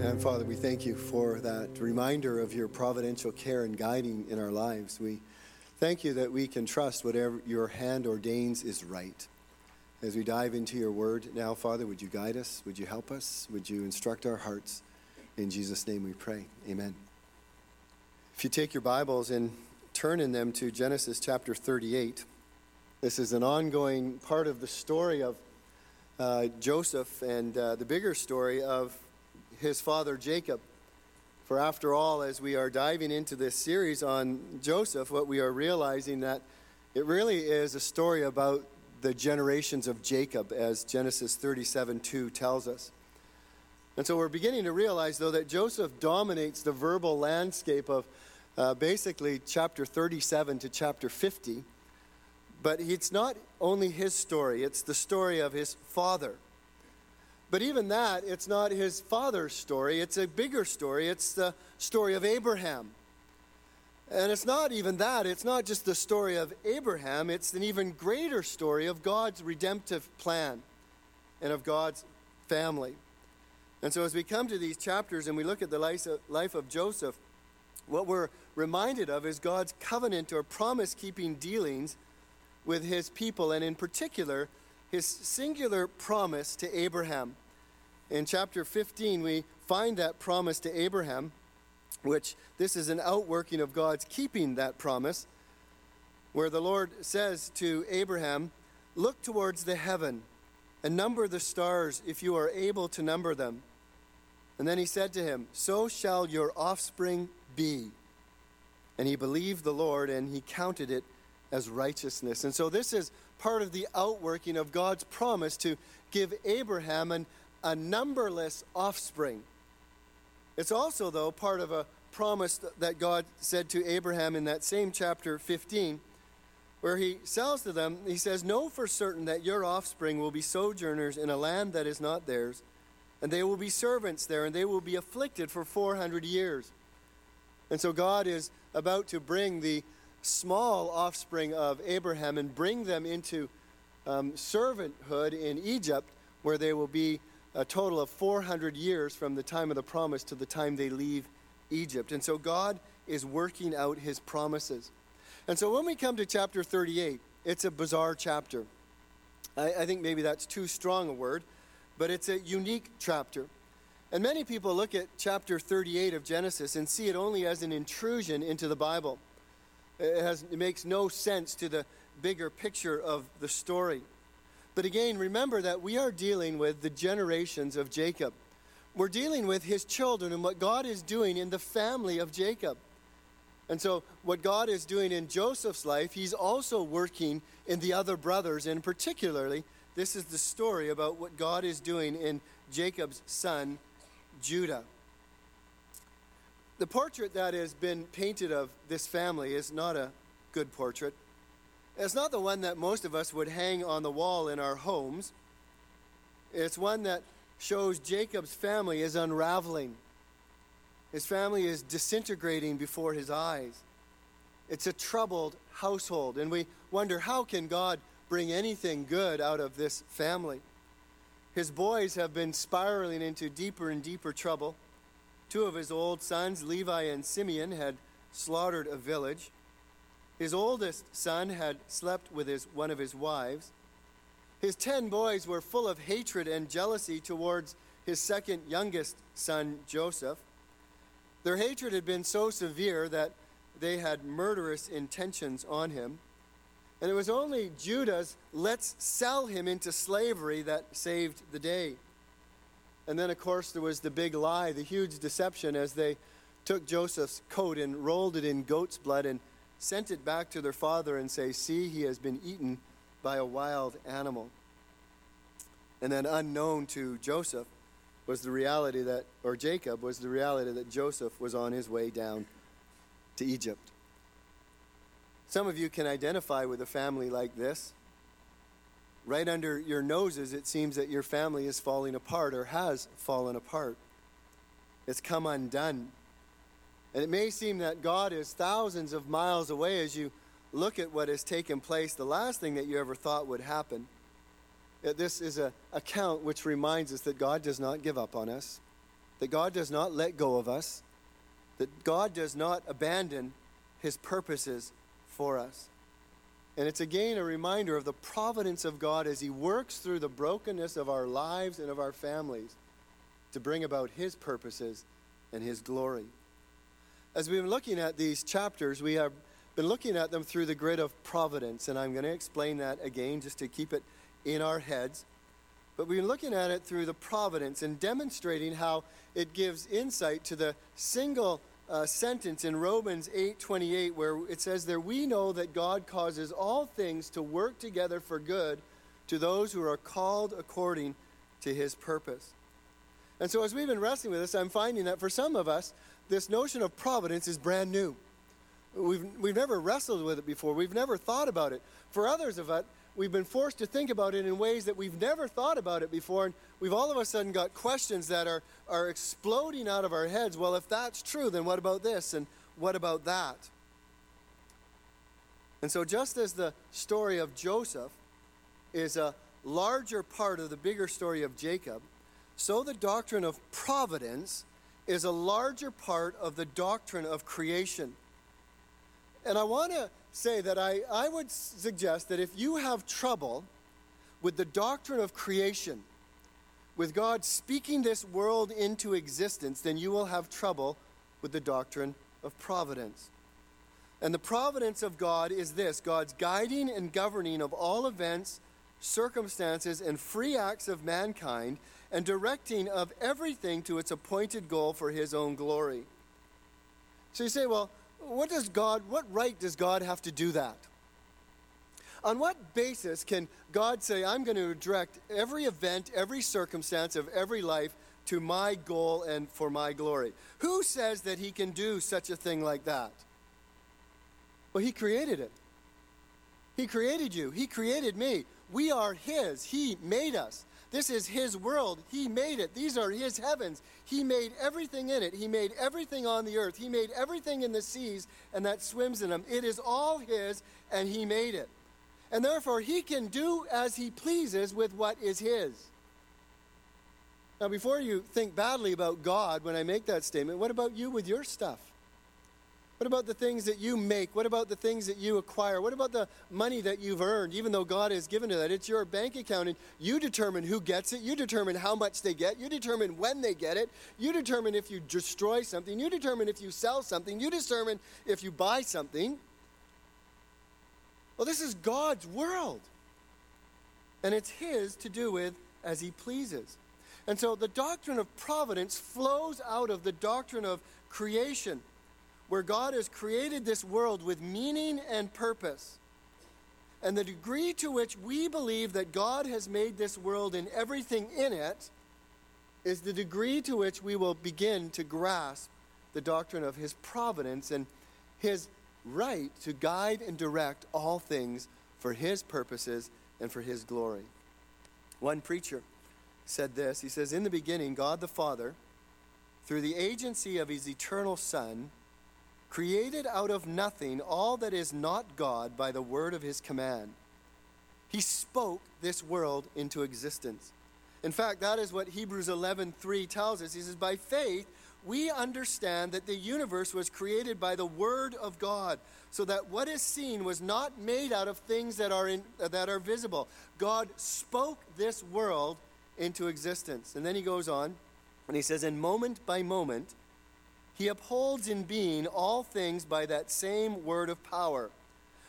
And Father, we thank you for that reminder of your providential care and guiding in our lives. We thank you that we can trust whatever your hand ordains is right. As we dive into your word now, Father, would you guide us? Would you help us? Would you instruct our hearts? In Jesus' name we pray. Amen. If you take your Bibles and turn in them to Genesis chapter 38, this is an ongoing part of the story of uh, Joseph and uh, the bigger story of his father Jacob. For after all, as we are diving into this series on Joseph, what we are realizing that it really is a story about the generations of Jacob, as Genesis 37 2 tells us. And so we're beginning to realize, though, that Joseph dominates the verbal landscape of uh, basically chapter 37 to chapter 50. But it's not only his story, it's the story of his father. But even that, it's not his father's story, it's a bigger story. It's the story of Abraham. And it's not even that, it's not just the story of Abraham, it's an even greater story of God's redemptive plan and of God's family. And so, as we come to these chapters and we look at the life of Joseph, what we're reminded of is God's covenant or promise keeping dealings with his people, and in particular, his singular promise to Abraham. In chapter 15, we find that promise to Abraham, which this is an outworking of God's keeping that promise, where the Lord says to Abraham, Look towards the heaven and number the stars if you are able to number them. And then he said to him, So shall your offspring be. And he believed the Lord, and he counted it as righteousness. And so this is part of the outworking of God's promise to give Abraham an, a numberless offspring. It's also, though, part of a promise that God said to Abraham in that same chapter 15, where he says to them, He says, Know for certain that your offspring will be sojourners in a land that is not theirs, and they will be servants there, and they will be afflicted for 400 years. And so God is about to bring the small offspring of Abraham and bring them into um, servanthood in Egypt, where they will be a total of 400 years from the time of the promise to the time they leave Egypt. And so God is working out his promises. And so when we come to chapter 38, it's a bizarre chapter. I, I think maybe that's too strong a word, but it's a unique chapter. And many people look at chapter 38 of Genesis and see it only as an intrusion into the Bible. It, has, it makes no sense to the bigger picture of the story. But again, remember that we are dealing with the generations of Jacob. We're dealing with his children and what God is doing in the family of Jacob. And so, what God is doing in Joseph's life, he's also working in the other brothers. And particularly, this is the story about what God is doing in Jacob's son, Judah. The portrait that has been painted of this family is not a good portrait. It's not the one that most of us would hang on the wall in our homes. It's one that shows Jacob's family is unraveling. His family is disintegrating before his eyes. It's a troubled household, and we wonder how can God bring anything good out of this family? His boys have been spiraling into deeper and deeper trouble. Two of his old sons, Levi and Simeon, had slaughtered a village. His oldest son had slept with his, one of his wives. His ten boys were full of hatred and jealousy towards his second youngest son, Joseph. Their hatred had been so severe that they had murderous intentions on him. And it was only Judah's let's sell him into slavery that saved the day. And then, of course, there was the big lie, the huge deception as they took Joseph's coat and rolled it in goat's blood and sent it back to their father and say, See, he has been eaten by a wild animal. And then, unknown to Joseph, was the reality that, or Jacob, was the reality that Joseph was on his way down to Egypt. Some of you can identify with a family like this right under your noses, it seems that your family is falling apart or has fallen apart. It's come undone. And it may seem that God is thousands of miles away as you look at what has taken place. The last thing that you ever thought would happen. This is an account which reminds us that God does not give up on us. that God does not let go of us, that God does not abandon his purposes for us. And it's again a reminder of the providence of God as he works through the brokenness of our lives and of our families to bring about his purposes and his glory. As we've been looking at these chapters, we have been looking at them through the grid of providence, and I'm going to explain that again just to keep it in our heads. But we've been looking at it through the providence and demonstrating how it gives insight to the single uh, sentence in Romans 8:28 where it says there we know that God causes all things to work together for good to those who are called according to his purpose. And so as we've been wrestling with this, I'm finding that for some of us, this notion of providence is brand new. We've, we've never wrestled with it before. We've never thought about it. For others of us, we've been forced to think about it in ways that we've never thought about it before. And we've all of a sudden got questions that are, are exploding out of our heads. Well, if that's true, then what about this? And what about that? And so, just as the story of Joseph is a larger part of the bigger story of Jacob, so the doctrine of providence is a larger part of the doctrine of creation. And I want to say that I, I would suggest that if you have trouble with the doctrine of creation, with God speaking this world into existence, then you will have trouble with the doctrine of providence. And the providence of God is this God's guiding and governing of all events, circumstances, and free acts of mankind, and directing of everything to its appointed goal for his own glory. So you say, well, what does God, what right does God have to do that? On what basis can God say, I'm going to direct every event, every circumstance of every life to my goal and for my glory? Who says that He can do such a thing like that? Well, He created it. He created you, He created me. We are His, He made us. This is His world. He made it. These are His heavens. He made everything in it. He made everything on the earth. He made everything in the seas and that swims in them. It is all His, and He made it. And therefore, He can do as He pleases with what is His. Now, before you think badly about God when I make that statement, what about you with your stuff? What about the things that you make? What about the things that you acquire? What about the money that you've earned, even though God has given you that? It's your bank account, and you determine who gets it. You determine how much they get. You determine when they get it. You determine if you destroy something. You determine if you sell something. You determine if you buy something. Well, this is God's world, and it's His to do with as He pleases. And so the doctrine of providence flows out of the doctrine of creation where God has created this world with meaning and purpose. And the degree to which we believe that God has made this world and everything in it is the degree to which we will begin to grasp the doctrine of His providence and His right to guide and direct all things for His purposes and for His glory. One preacher said this He says, In the beginning, God the Father, through the agency of His eternal Son, created out of nothing all that is not God by the word of his command. He spoke this world into existence. In fact, that is what Hebrews 11:3 tells us. He says, "By faith we understand that the universe was created by the word of God, so that what is seen was not made out of things that are in, that are visible. God spoke this world into existence." And then he goes on, and he says, "And moment by moment he upholds in being all things by that same word of power,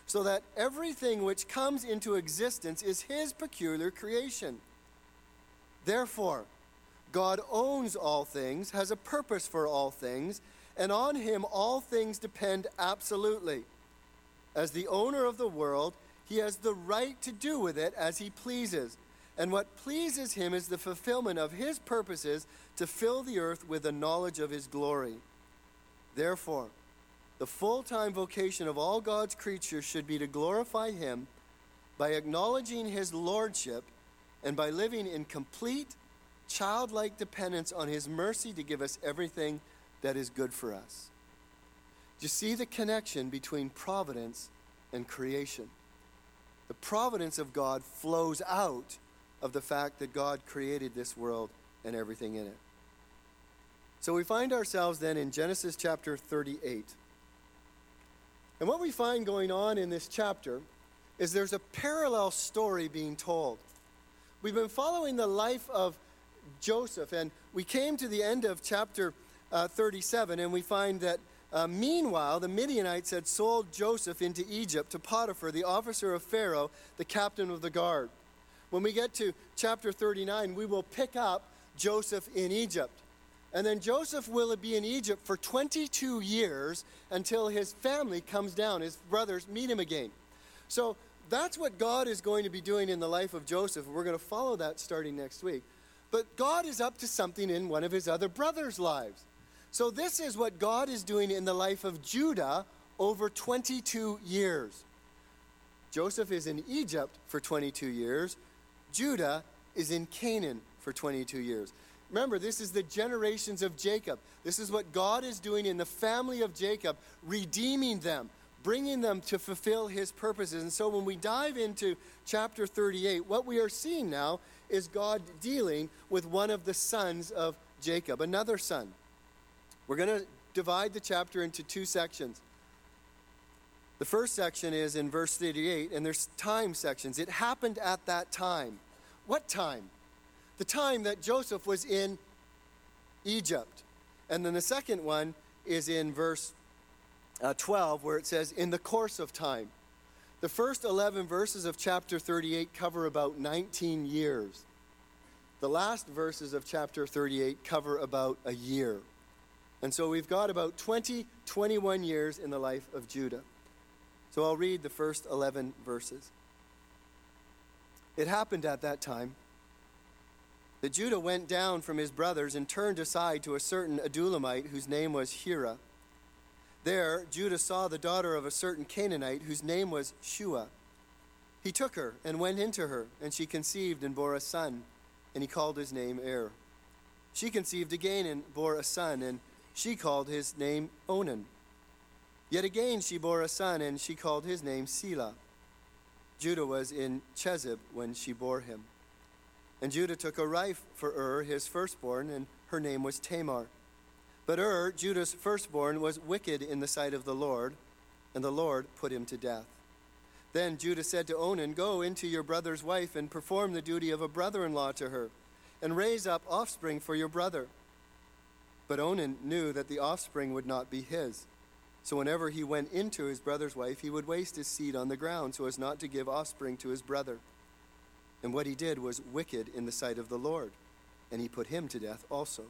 so that everything which comes into existence is his peculiar creation. Therefore, God owns all things, has a purpose for all things, and on him all things depend absolutely. As the owner of the world, he has the right to do with it as he pleases. And what pleases him is the fulfillment of his purposes to fill the earth with the knowledge of his glory. Therefore, the full time vocation of all God's creatures should be to glorify Him by acknowledging His Lordship and by living in complete, childlike dependence on His mercy to give us everything that is good for us. Do you see the connection between providence and creation? The providence of God flows out of the fact that God created this world and everything in it. So we find ourselves then in Genesis chapter 38. And what we find going on in this chapter is there's a parallel story being told. We've been following the life of Joseph, and we came to the end of chapter uh, 37, and we find that uh, meanwhile, the Midianites had sold Joseph into Egypt to Potiphar, the officer of Pharaoh, the captain of the guard. When we get to chapter 39, we will pick up Joseph in Egypt. And then Joseph will be in Egypt for 22 years until his family comes down. His brothers meet him again. So that's what God is going to be doing in the life of Joseph. We're going to follow that starting next week. But God is up to something in one of his other brothers' lives. So, this is what God is doing in the life of Judah over 22 years. Joseph is in Egypt for 22 years, Judah is in Canaan for 22 years. Remember, this is the generations of Jacob. This is what God is doing in the family of Jacob, redeeming them, bringing them to fulfill his purposes. And so when we dive into chapter 38, what we are seeing now is God dealing with one of the sons of Jacob, another son. We're going to divide the chapter into two sections. The first section is in verse 38, and there's time sections. It happened at that time. What time? The time that Joseph was in Egypt. And then the second one is in verse uh, 12, where it says, in the course of time. The first 11 verses of chapter 38 cover about 19 years. The last verses of chapter 38 cover about a year. And so we've got about 20, 21 years in the life of Judah. So I'll read the first 11 verses. It happened at that time that Judah went down from his brothers and turned aside to a certain Adullamite whose name was Hira. There, Judah saw the daughter of a certain Canaanite whose name was Shua. He took her and went into her, and she conceived and bore a son, and he called his name Er. She conceived again and bore a son, and she called his name Onan. Yet again she bore a son, and she called his name Shelah. Judah was in Chezib when she bore him. And Judah took a wife for Ur, his firstborn, and her name was Tamar. But Ur, Judah's firstborn, was wicked in the sight of the Lord, and the Lord put him to death. Then Judah said to Onan, Go into your brother's wife and perform the duty of a brother in law to her, and raise up offspring for your brother. But Onan knew that the offspring would not be his. So whenever he went into his brother's wife, he would waste his seed on the ground so as not to give offspring to his brother. And what he did was wicked in the sight of the Lord, and he put him to death also.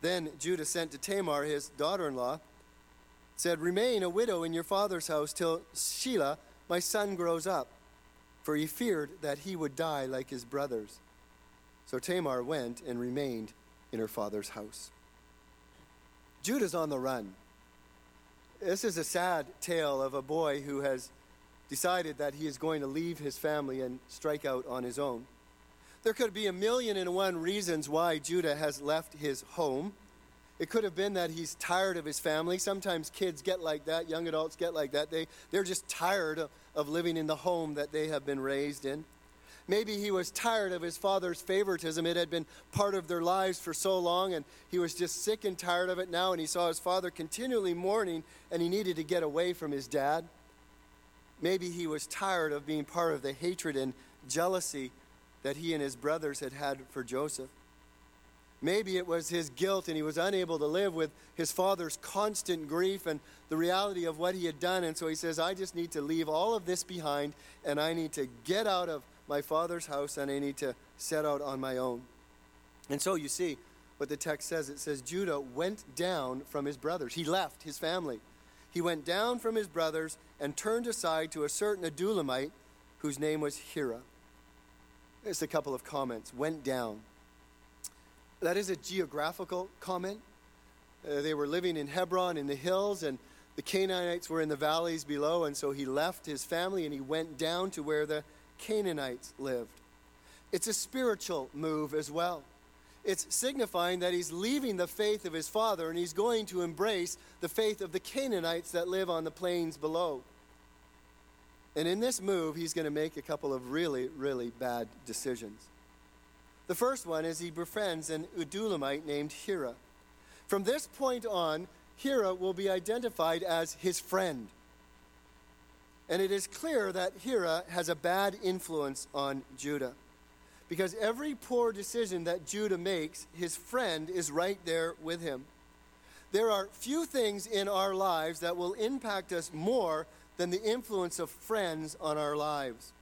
Then Judah sent to Tamar, his daughter in law, said, Remain a widow in your father's house till Shelah, my son, grows up. For he feared that he would die like his brothers. So Tamar went and remained in her father's house. Judah's on the run. This is a sad tale of a boy who has decided that he is going to leave his family and strike out on his own. There could be a million and one reasons why Judah has left his home. It could have been that he's tired of his family. Sometimes kids get like that, young adults get like that. They, they're just tired of, living in the home that they have been raised in. Maybe he was tired of his father's favoritism. It had been part of their lives for so long, and he was just sick and tired of it now. And he saw his father continually mourning, and he needed to get away from his dad. Maybe he was tired of being part of the hatred and jealousy that he and his brothers had had for Joseph. Maybe it was his guilt and he was unable to live with his father's constant grief and the reality of what he had done. And so he says, I just need to leave all of this behind and I need to get out of my father's house and I need to set out on my own. And so you see what the text says. It says Judah went down from his brothers. He left his family. He went down from his brothers and turned aside to a certain Adullamite whose name was Hira. Just a couple of comments. Went down. That is a geographical comment. Uh, they were living in Hebron in the hills, and the Canaanites were in the valleys below, and so he left his family and he went down to where the Canaanites lived. It's a spiritual move as well. It's signifying that he's leaving the faith of his father and he's going to embrace the faith of the Canaanites that live on the plains below. And in this move, he's going to make a couple of really, really bad decisions. The first one is he befriends an Adullamite named Hira. From this point on, Hira will be identified as his friend. And it is clear that Hira has a bad influence on Judah. Because every poor decision that Judah makes, his friend is right there with him. There are few things in our lives that will impact us more than the influence of friends on our lives.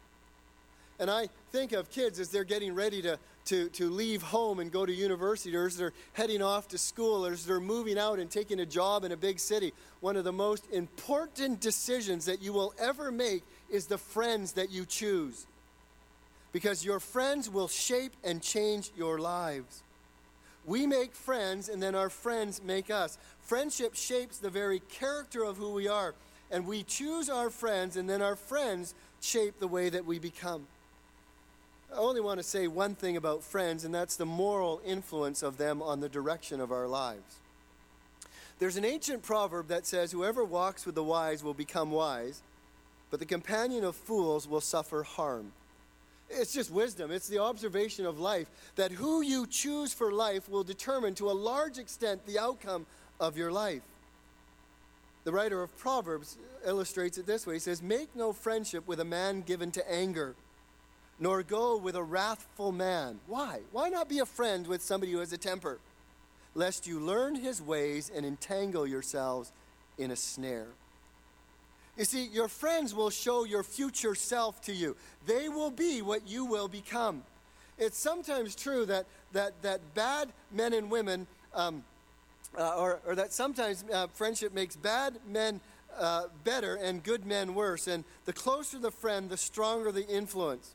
And I think of kids as they're getting ready to, to, to leave home and go to university, or as they're heading off to school, or as they're moving out and taking a job in a big city. One of the most important decisions that you will ever make is the friends that you choose. Because your friends will shape and change your lives. We make friends, and then our friends make us. Friendship shapes the very character of who we are. And we choose our friends, and then our friends shape the way that we become. I only want to say one thing about friends, and that's the moral influence of them on the direction of our lives. There's an ancient proverb that says, Whoever walks with the wise will become wise, but the companion of fools will suffer harm. It's just wisdom. It's the observation of life that who you choose for life will determine to a large extent the outcome of your life. The writer of Proverbs illustrates it this way He says, Make no friendship with a man given to anger, nor go with a wrathful man. Why? Why not be a friend with somebody who has a temper? Lest you learn his ways and entangle yourselves in a snare. You see, your friends will show your future self to you. They will be what you will become. It's sometimes true that, that, that bad men and women um, uh, or, or, that sometimes uh, friendship makes bad men uh, better and good men worse. And the closer the friend, the stronger the influence.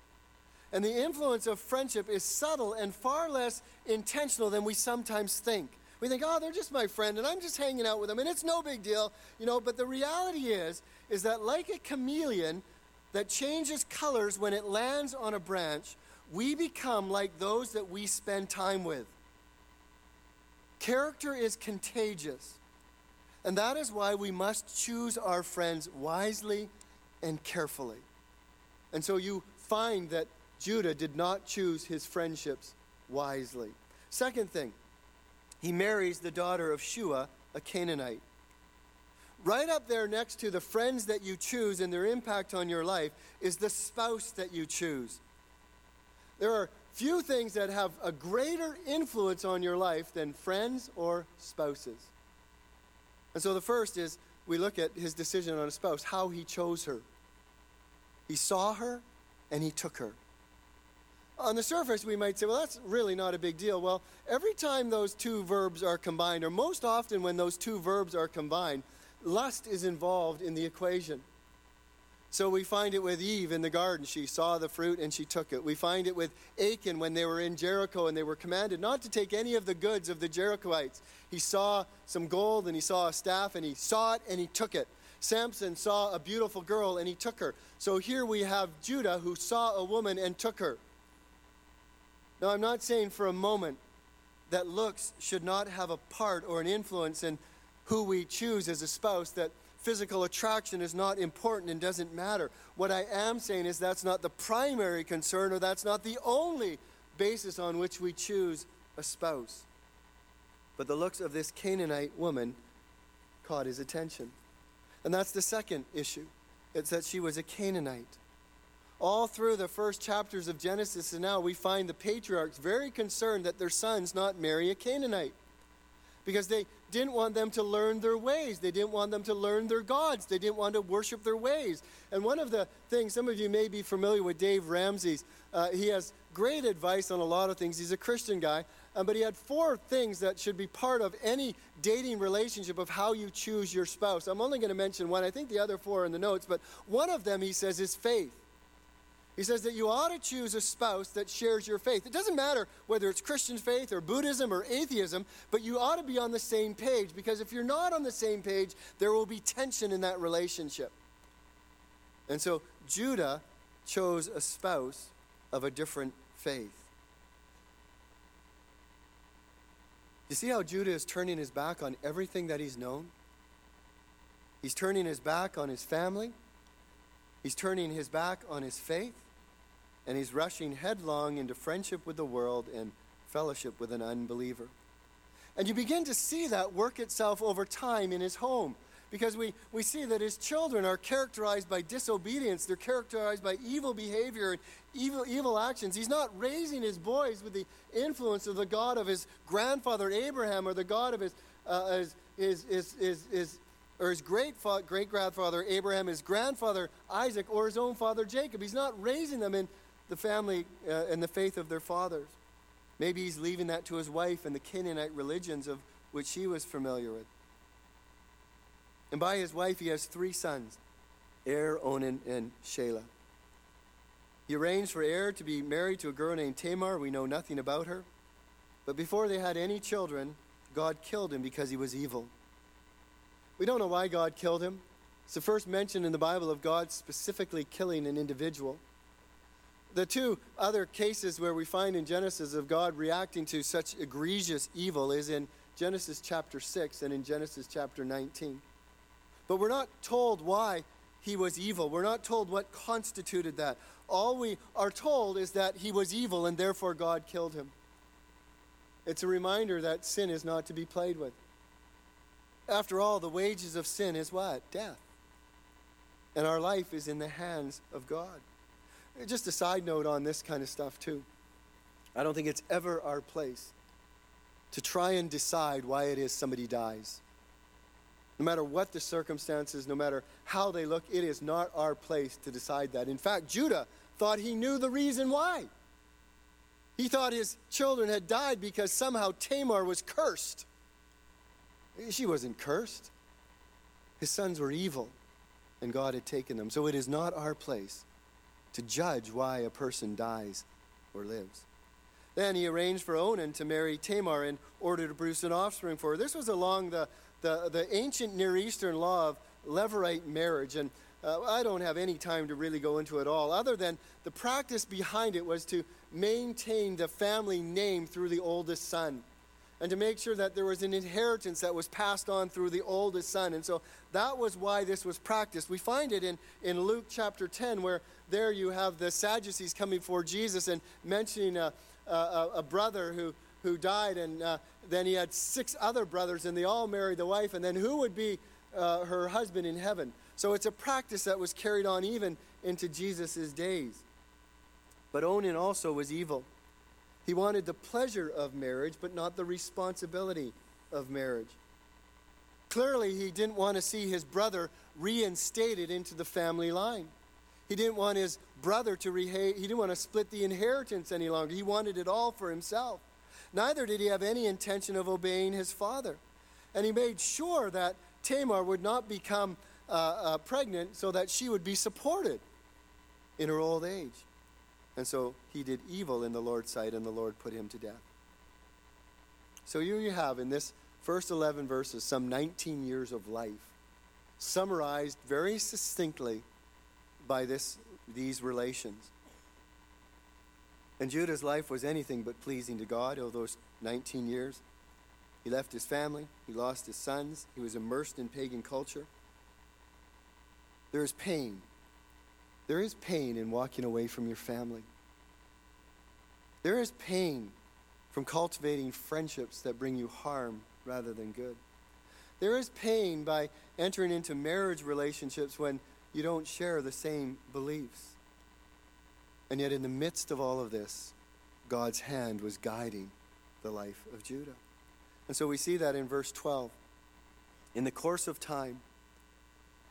And the influence of friendship is subtle and far less intentional than we sometimes think. We think, oh, they're just my friend, and I'm just hanging out with them, and it's no big deal, you know. But the reality is, is that like a chameleon that changes colors when it lands on a branch, we become like those that we spend time with. Character is contagious. And that is why we must choose our friends wisely and carefully. And so you find that Judah did not choose his friendships wisely. Second thing, he marries the daughter of Shua, a Canaanite. Right up there next to the friends that you choose and their impact on your life is the spouse that you choose. There are few things that have a greater influence on your life than friends or spouses. And so the first is we look at his decision on a spouse, how he chose her. He saw her and he took her. On the surface, we might say, well, that's really not a big deal. Well, every time those two verbs are combined, or most often when those two verbs are combined, lust is involved in the equation. So we find it with Eve in the garden. She saw the fruit and she took it. We find it with Achan when they were in Jericho and they were commanded not to take any of the goods of the Jerichoites. He saw some gold and he saw a staff and he saw it and he took it. Samson saw a beautiful girl and he took her. So here we have Judah who saw a woman and took her. Now, I'm not saying for a moment that looks should not have a part or an influence in who we choose as a spouse, that physical attraction is not important and doesn't matter. What I am saying is that's not the primary concern or that's not the only basis on which we choose a spouse. But the looks of this Canaanite woman caught his attention. And that's the second issue. It's that she was a Canaanite. All through the first chapters of Genesis and now, we find the patriarchs very concerned that their sons not marry a Canaanite because they didn't want them to learn their ways. They didn't want them to learn their gods. They didn't want to worship their ways. And one of the things, some of you may be familiar with Dave Ramsey's, uh, he has great advice on a lot of things. He's a Christian guy, um, but he had four things that should be part of any dating relationship of how you choose your spouse. I'm only going to mention one. I think the other four are in the notes, but one of them, he says, is faith. He says that you ought to choose a spouse that shares your faith. It doesn't matter whether it's Christian faith or Buddhism or atheism, but you ought to be on the same page because if you're not on the same page, there will be tension in that relationship. And so Judah chose a spouse of a different faith. You see how Judah is turning his back on everything that he's known? He's turning his back on his family. He's turning his back on his faith, and he's rushing headlong into friendship with the world and fellowship with an unbeliever. And you begin to see that work itself over time in his home because we, we see that his children are characterized by disobedience. They're characterized by evil behavior and evil, evil actions. He's not raising his boys with the influence of the God of his grandfather Abraham or the God of his, uh, his, his, his, his, his or his great great grandfather Abraham, his grandfather Isaac, or his own father Jacob. He's not raising them in the family uh, and the faith of their fathers. Maybe he's leaving that to his wife and the Canaanite religions of which he was familiar with. And by his wife, he has three sons Er, Onan, and Shelah. He arranged for Er to be married to a girl named Tamar. We know nothing about her. But before they had any children, God killed him because he was evil. We don't know why God killed him. It's the first mention in the Bible of God specifically killing an individual. The two other cases where we find in Genesis of God reacting to such egregious evil is in Genesis chapter 6 and in Genesis chapter 19. But we're not told why he was evil. We're not told what constituted that. All we are told is that he was evil and therefore God killed him. It's a reminder that sin is not to be played with. After all, the wages of sin is what? Death. And our life is in the hands of God. Just a side note on this kind of stuff, too. I don't think it's ever our place to try and decide why it is somebody dies. No matter what the circumstances, no matter how they look, it is not our place to decide that. In fact, Judah thought he knew the reason why. He thought his children had died because somehow Tamar was cursed. She wasn't cursed. His sons were evil, and God had taken them. So it is not our place to judge why a person dies or lives. Then he arranged for Onan to marry Tamar in order to produce an offspring for her. This was along the, the, the ancient Near Eastern law of levirate marriage. And uh, I don't have any time to really go into it all, other than the practice behind it was to maintain the family name through the oldest son and to make sure that there was an inheritance that was passed on through the oldest son. And so that was why this was practiced. We find it in, in Luke chapter 10, where there you have the Sadducees coming before Jesus and mentioning a, a, a brother who, who died, and uh, then he had six other brothers, and they all married the wife, and then who would be uh, her husband in heaven? So it's a practice that was carried on even into Jesus' days. But Onan also was evil. He wanted the pleasure of marriage, but not the responsibility of marriage. Clearly, he didn't want to see his brother reinstated into the family line. He didn't want his brother to reha- he didn't want to split the inheritance any longer. He wanted it all for himself. Neither did he have any intention of obeying his father. And he made sure that Tamar would not become uh, uh, pregnant so that she would be supported in her old age. And so he did evil in the Lord's sight, and the Lord put him to death. So here you have in this first 11 verses some 19 years of life, summarized very succinctly by this, these relations. And Judah's life was anything but pleasing to God over those 19 years. He left his family, he lost his sons, he was immersed in pagan culture. There is pain. There is pain in walking away from your family. There is pain from cultivating friendships that bring you harm rather than good. There is pain by entering into marriage relationships when you don't share the same beliefs. And yet, in the midst of all of this, God's hand was guiding the life of Judah. And so we see that in verse 12. In the course of time,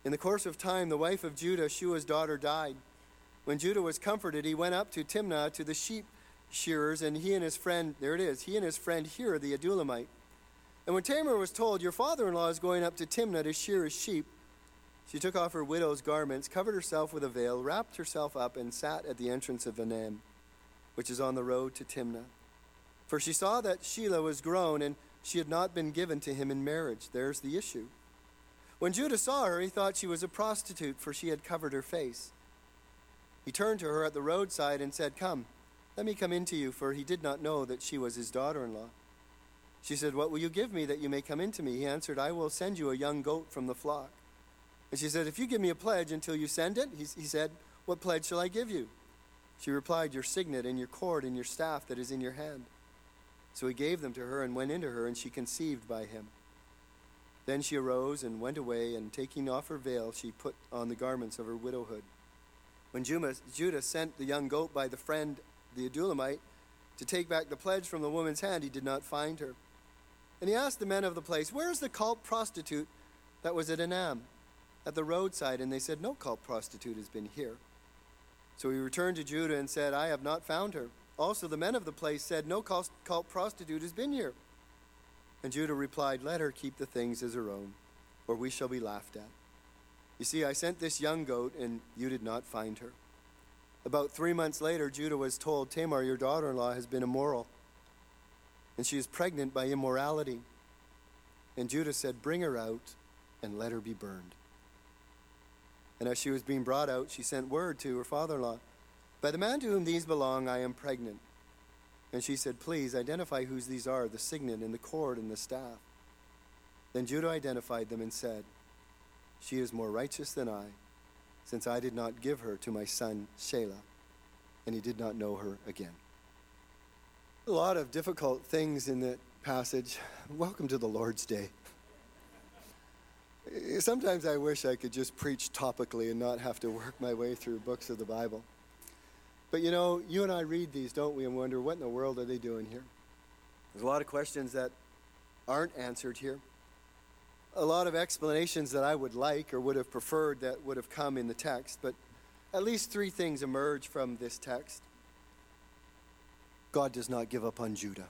in the course of time, the wife of Judah, Shua's daughter, died. When Judah was comforted, he went up to Timnah to the sheep shearers, and he and his friend, there it is, he and his friend Hira the Adullamite. And when Tamar was told, Your father in law is going up to Timnah to shear his sheep, she took off her widow's garments, covered herself with a veil, wrapped herself up, and sat at the entrance of Enaim, which is on the road to Timnah. For she saw that Shelah was grown, and she had not been given to him in marriage. There's the issue. When Judah saw her, he thought she was a prostitute, for she had covered her face. He turned to her at the roadside and said, Come, let me come in to you, for he did not know that she was his daughter in law. She said, What will you give me that you may come in to me? He answered, I will send you a young goat from the flock. And she said, If you give me a pledge until you send it, he, he said, What pledge shall I give you? She replied, Your signet and your cord and your staff that is in your hand. So he gave them to her and went into her, and she conceived by him. Then she arose and went away, and taking off her veil, she put on the garments of her widowhood. When Judah sent the young goat by the friend, the Adullamite, to take back the pledge from the woman's hand, he did not find her. And he asked the men of the place, Where is the cult prostitute that was at Enaim, at the roadside? And they said, No cult prostitute has been here. So he returned to Judah and said, I have not found her. Also, the men of the place said, No cult prostitute has been here. And Judah replied, Let her keep the things as her own, or we shall be laughed at. You see, I sent this young goat, and you did not find her. About three months later, Judah was told, Tamar, your daughter in law, has been immoral, and she is pregnant by immorality. And Judah said, Bring her out and let her be burned. And as she was being brought out, she sent word to her father in law, By the man to whom these belong, I am pregnant. And she said, Please identify whose these are the signet and the cord and the staff. Then Judah identified them and said, She is more righteous than I, since I did not give her to my son Shelah. And he did not know her again. A lot of difficult things in that passage. Welcome to the Lord's Day. Sometimes I wish I could just preach topically and not have to work my way through books of the Bible. But you know, you and I read these, don't we, and wonder what in the world are they doing here? There's a lot of questions that aren't answered here. A lot of explanations that I would like or would have preferred that would have come in the text, but at least three things emerge from this text. God does not give up on Judah.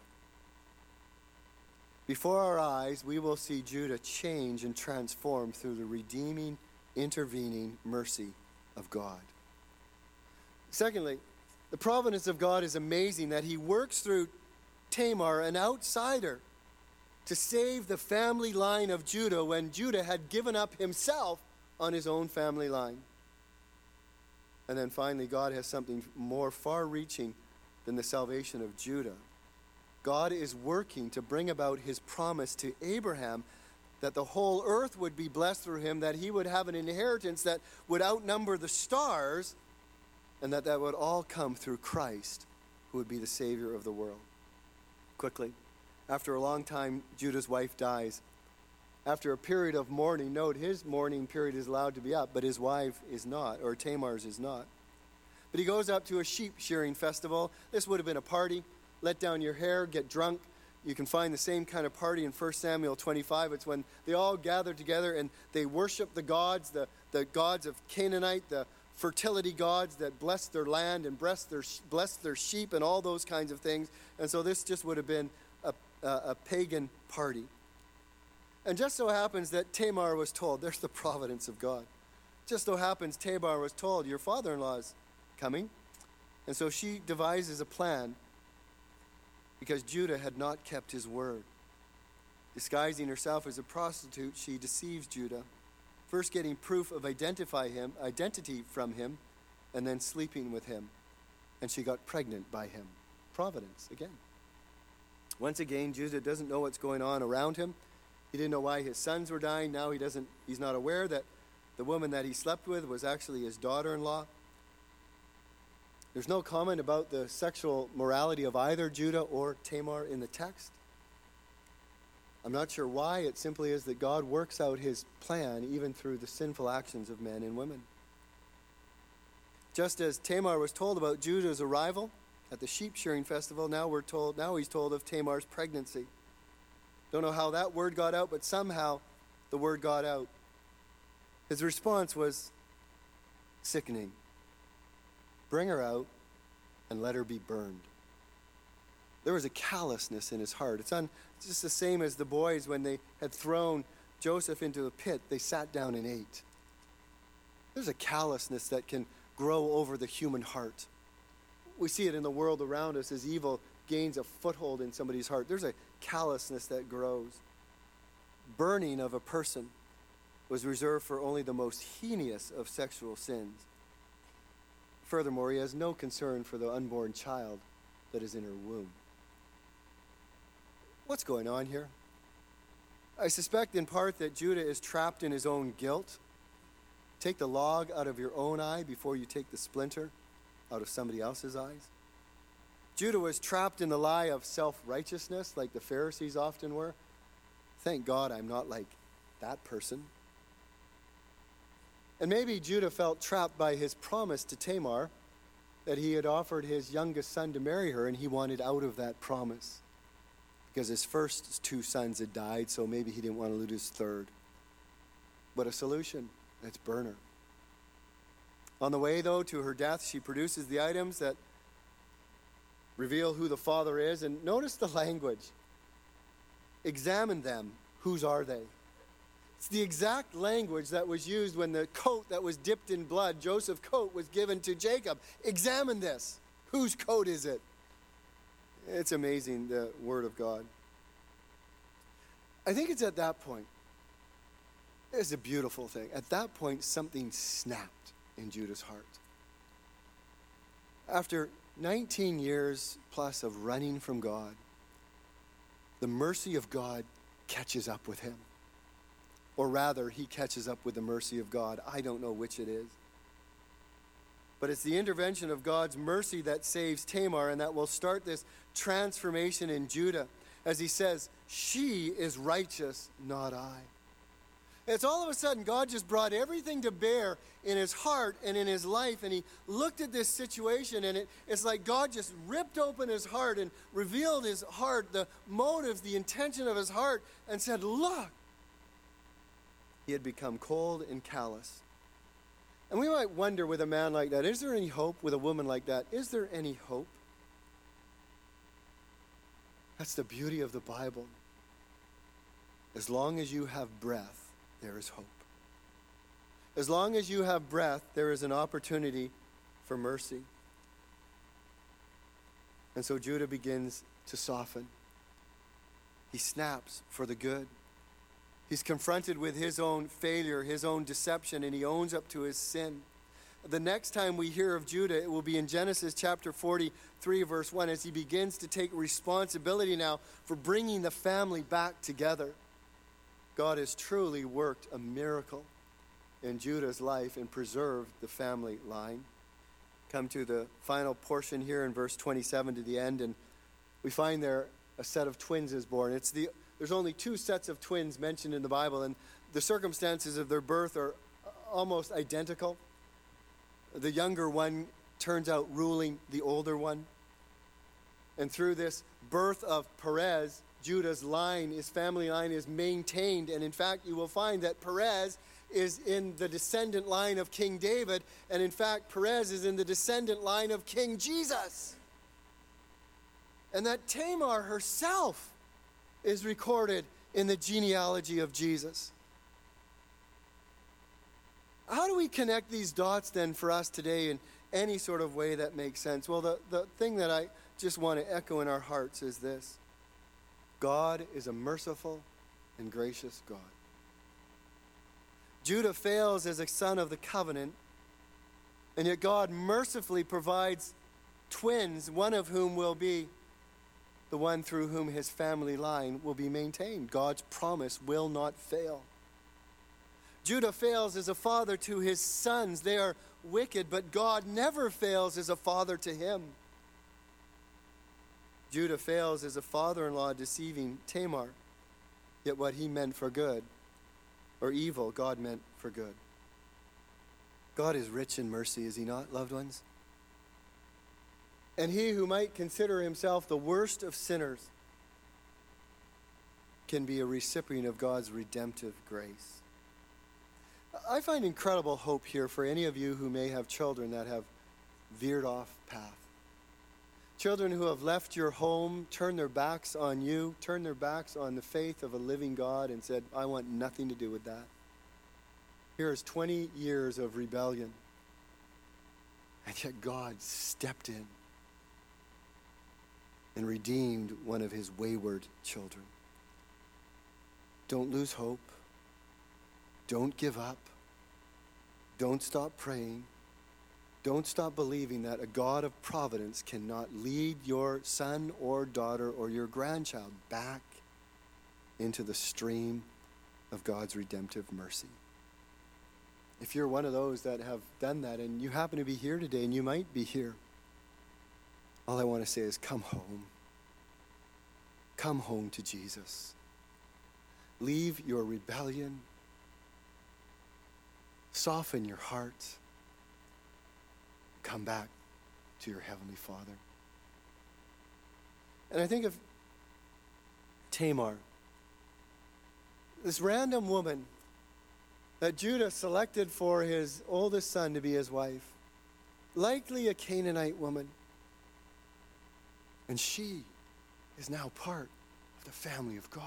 Before our eyes, we will see Judah change and transform through the redeeming, intervening mercy of God. Secondly, the providence of God is amazing that he works through Tamar, an outsider, to save the family line of Judah when Judah had given up himself on his own family line. And then finally, God has something more far reaching than the salvation of Judah. God is working to bring about his promise to Abraham that the whole earth would be blessed through him, that he would have an inheritance that would outnumber the stars and that that would all come through Christ, who would be the Savior of the world. Quickly, after a long time, Judah's wife dies. After a period of mourning, note his mourning period is allowed to be up, but his wife is not, or Tamar's is not. But he goes up to a sheep shearing festival. This would have been a party. Let down your hair, get drunk. You can find the same kind of party in 1 Samuel 25. It's when they all gather together and they worship the gods, the, the gods of Canaanite, the fertility gods that blessed their land and blessed their, blessed their sheep and all those kinds of things. And so this just would have been a, a, a pagan party. And just so happens that Tamar was told, there's the providence of God. Just so happens Tamar was told, your father in law is coming. And so she devises a plan because Judah had not kept his word. Disguising herself as a prostitute, she deceives Judah first getting proof of identify him, identity from him, and then sleeping with him. And she got pregnant by him. Providence again. Once again, Judah doesn't know what's going on around him. He didn't know why his sons were dying. Now he doesn't he's not aware that the woman that he slept with was actually his daughter-in-law. There's no comment about the sexual morality of either Judah or Tamar in the text. I'm not sure why. It simply is that God works out his plan even through the sinful actions of men and women. Just as Tamar was told about Judah's arrival at the sheep shearing festival, now we're told now he's told of Tamar's pregnancy. Don't know how that word got out, but somehow the word got out. His response was sickening. Bring her out and let her be burned. There was a callousness in his heart. It's, un, it's just the same as the boys when they had thrown Joseph into a pit, they sat down and ate. There's a callousness that can grow over the human heart. We see it in the world around us as evil gains a foothold in somebody's heart. There's a callousness that grows. Burning of a person was reserved for only the most heinous of sexual sins. Furthermore, he has no concern for the unborn child that is in her womb. What's going on here? I suspect in part that Judah is trapped in his own guilt. Take the log out of your own eye before you take the splinter out of somebody else's eyes. Judah was trapped in the lie of self righteousness, like the Pharisees often were. Thank God I'm not like that person. And maybe Judah felt trapped by his promise to Tamar that he had offered his youngest son to marry her, and he wanted out of that promise because his first two sons had died, so maybe he didn't want to lose his third. But a solution let's burn her. On the way, though, to her death, she produces the items that reveal who the father is. And notice the language. Examine them. Whose are they? It's the exact language that was used when the coat that was dipped in blood, Joseph's coat, was given to Jacob. Examine this. Whose coat is it? It's amazing, the Word of God. I think it's at that point. It's a beautiful thing. At that point, something snapped in Judah's heart. After 19 years plus of running from God, the mercy of God catches up with him. Or rather, he catches up with the mercy of God. I don't know which it is. But it's the intervention of God's mercy that saves Tamar and that will start this transformation in Judah. As he says, She is righteous, not I. It's all of a sudden God just brought everything to bear in his heart and in his life, and he looked at this situation, and it, it's like God just ripped open his heart and revealed his heart, the motives, the intention of his heart, and said, Look. He had become cold and callous. And we might wonder with a man like that, is there any hope? With a woman like that, is there any hope? That's the beauty of the Bible. As long as you have breath, there is hope. As long as you have breath, there is an opportunity for mercy. And so Judah begins to soften. He snaps for the good. He's confronted with his own failure, his own deception, and he owns up to his sin. The next time we hear of Judah, it will be in Genesis chapter 43, verse 1, as he begins to take responsibility now for bringing the family back together. God has truly worked a miracle in Judah's life and preserved the family line. Come to the final portion here in verse 27 to the end, and we find there a set of twins is born. It's the, there's only two sets of twins mentioned in the Bible, and the circumstances of their birth are almost identical. The younger one turns out ruling the older one. And through this birth of Perez, Judah's line, his family line, is maintained. And in fact, you will find that Perez is in the descendant line of King David. And in fact, Perez is in the descendant line of King Jesus. And that Tamar herself is recorded in the genealogy of Jesus. How do we connect these dots then for us today in any sort of way that makes sense? Well, the, the thing that I just want to echo in our hearts is this God is a merciful and gracious God. Judah fails as a son of the covenant, and yet God mercifully provides twins, one of whom will be the one through whom his family line will be maintained. God's promise will not fail. Judah fails as a father to his sons. They are wicked, but God never fails as a father to him. Judah fails as a father in law deceiving Tamar, yet what he meant for good or evil, God meant for good. God is rich in mercy, is he not, loved ones? And he who might consider himself the worst of sinners can be a recipient of God's redemptive grace. I find incredible hope here for any of you who may have children that have veered off path. Children who have left your home, turned their backs on you, turned their backs on the faith of a living God, and said, I want nothing to do with that. Here is 20 years of rebellion. And yet God stepped in and redeemed one of his wayward children. Don't lose hope. Don't give up. Don't stop praying. Don't stop believing that a God of providence cannot lead your son or daughter or your grandchild back into the stream of God's redemptive mercy. If you're one of those that have done that and you happen to be here today and you might be here all I want to say is come home. Come home to Jesus. Leave your rebellion. Soften your heart. Come back to your Heavenly Father. And I think of Tamar, this random woman that Judah selected for his oldest son to be his wife, likely a Canaanite woman. And she is now part of the family of God.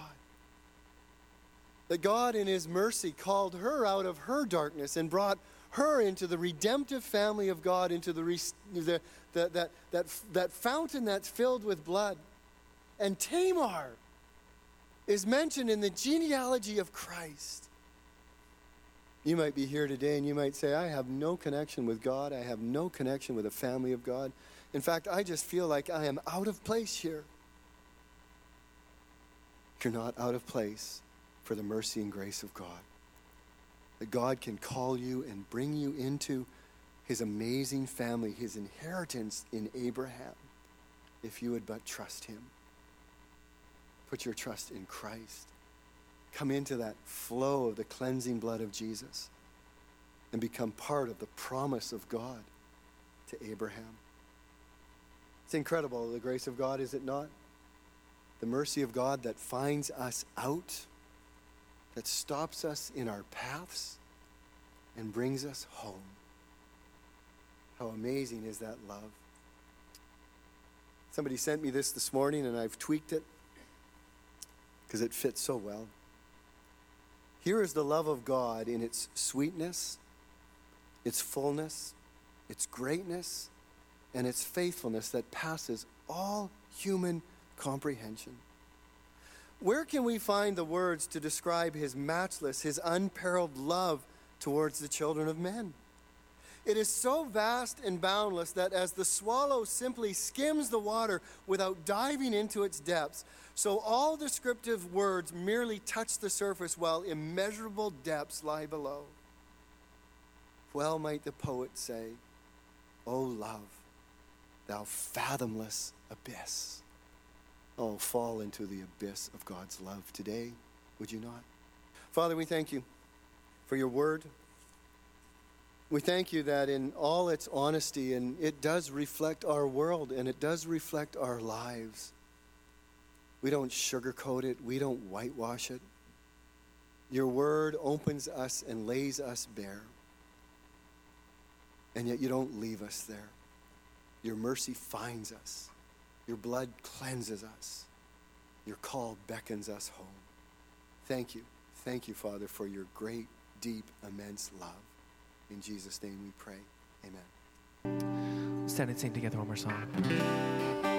That God, in His mercy, called her out of her darkness and brought her into the redemptive family of God, into the, the, the, that, that, that fountain that's filled with blood. And Tamar is mentioned in the genealogy of Christ. You might be here today and you might say, I have no connection with God. I have no connection with the family of God. In fact, I just feel like I am out of place here. You're not out of place for the mercy and grace of God. That God can call you and bring you into his amazing family, his inheritance in Abraham, if you would but trust him. Put your trust in Christ. Come into that flow of the cleansing blood of Jesus and become part of the promise of God to Abraham. It's incredible, the grace of God, is it not? The mercy of God that finds us out, that stops us in our paths, and brings us home. How amazing is that love? Somebody sent me this this morning, and I've tweaked it because it fits so well. Here is the love of God in its sweetness, its fullness, its greatness, and its faithfulness that passes all human comprehension. Where can we find the words to describe his matchless, his unparalleled love towards the children of men? It is so vast and boundless that as the swallow simply skims the water without diving into its depths, so all descriptive words merely touch the surface while immeasurable depths lie below. Well might the poet say, O love, thou fathomless abyss. Oh, fall into the abyss of God's love today, would you not? Father, we thank you for your word. We thank you that in all its honesty, and it does reflect our world and it does reflect our lives. We don't sugarcoat it, we don't whitewash it. Your word opens us and lays us bare. And yet you don't leave us there. Your mercy finds us, your blood cleanses us, your call beckons us home. Thank you. Thank you, Father, for your great, deep, immense love. In Jesus' name we pray. Amen. Stand and sing together one more song.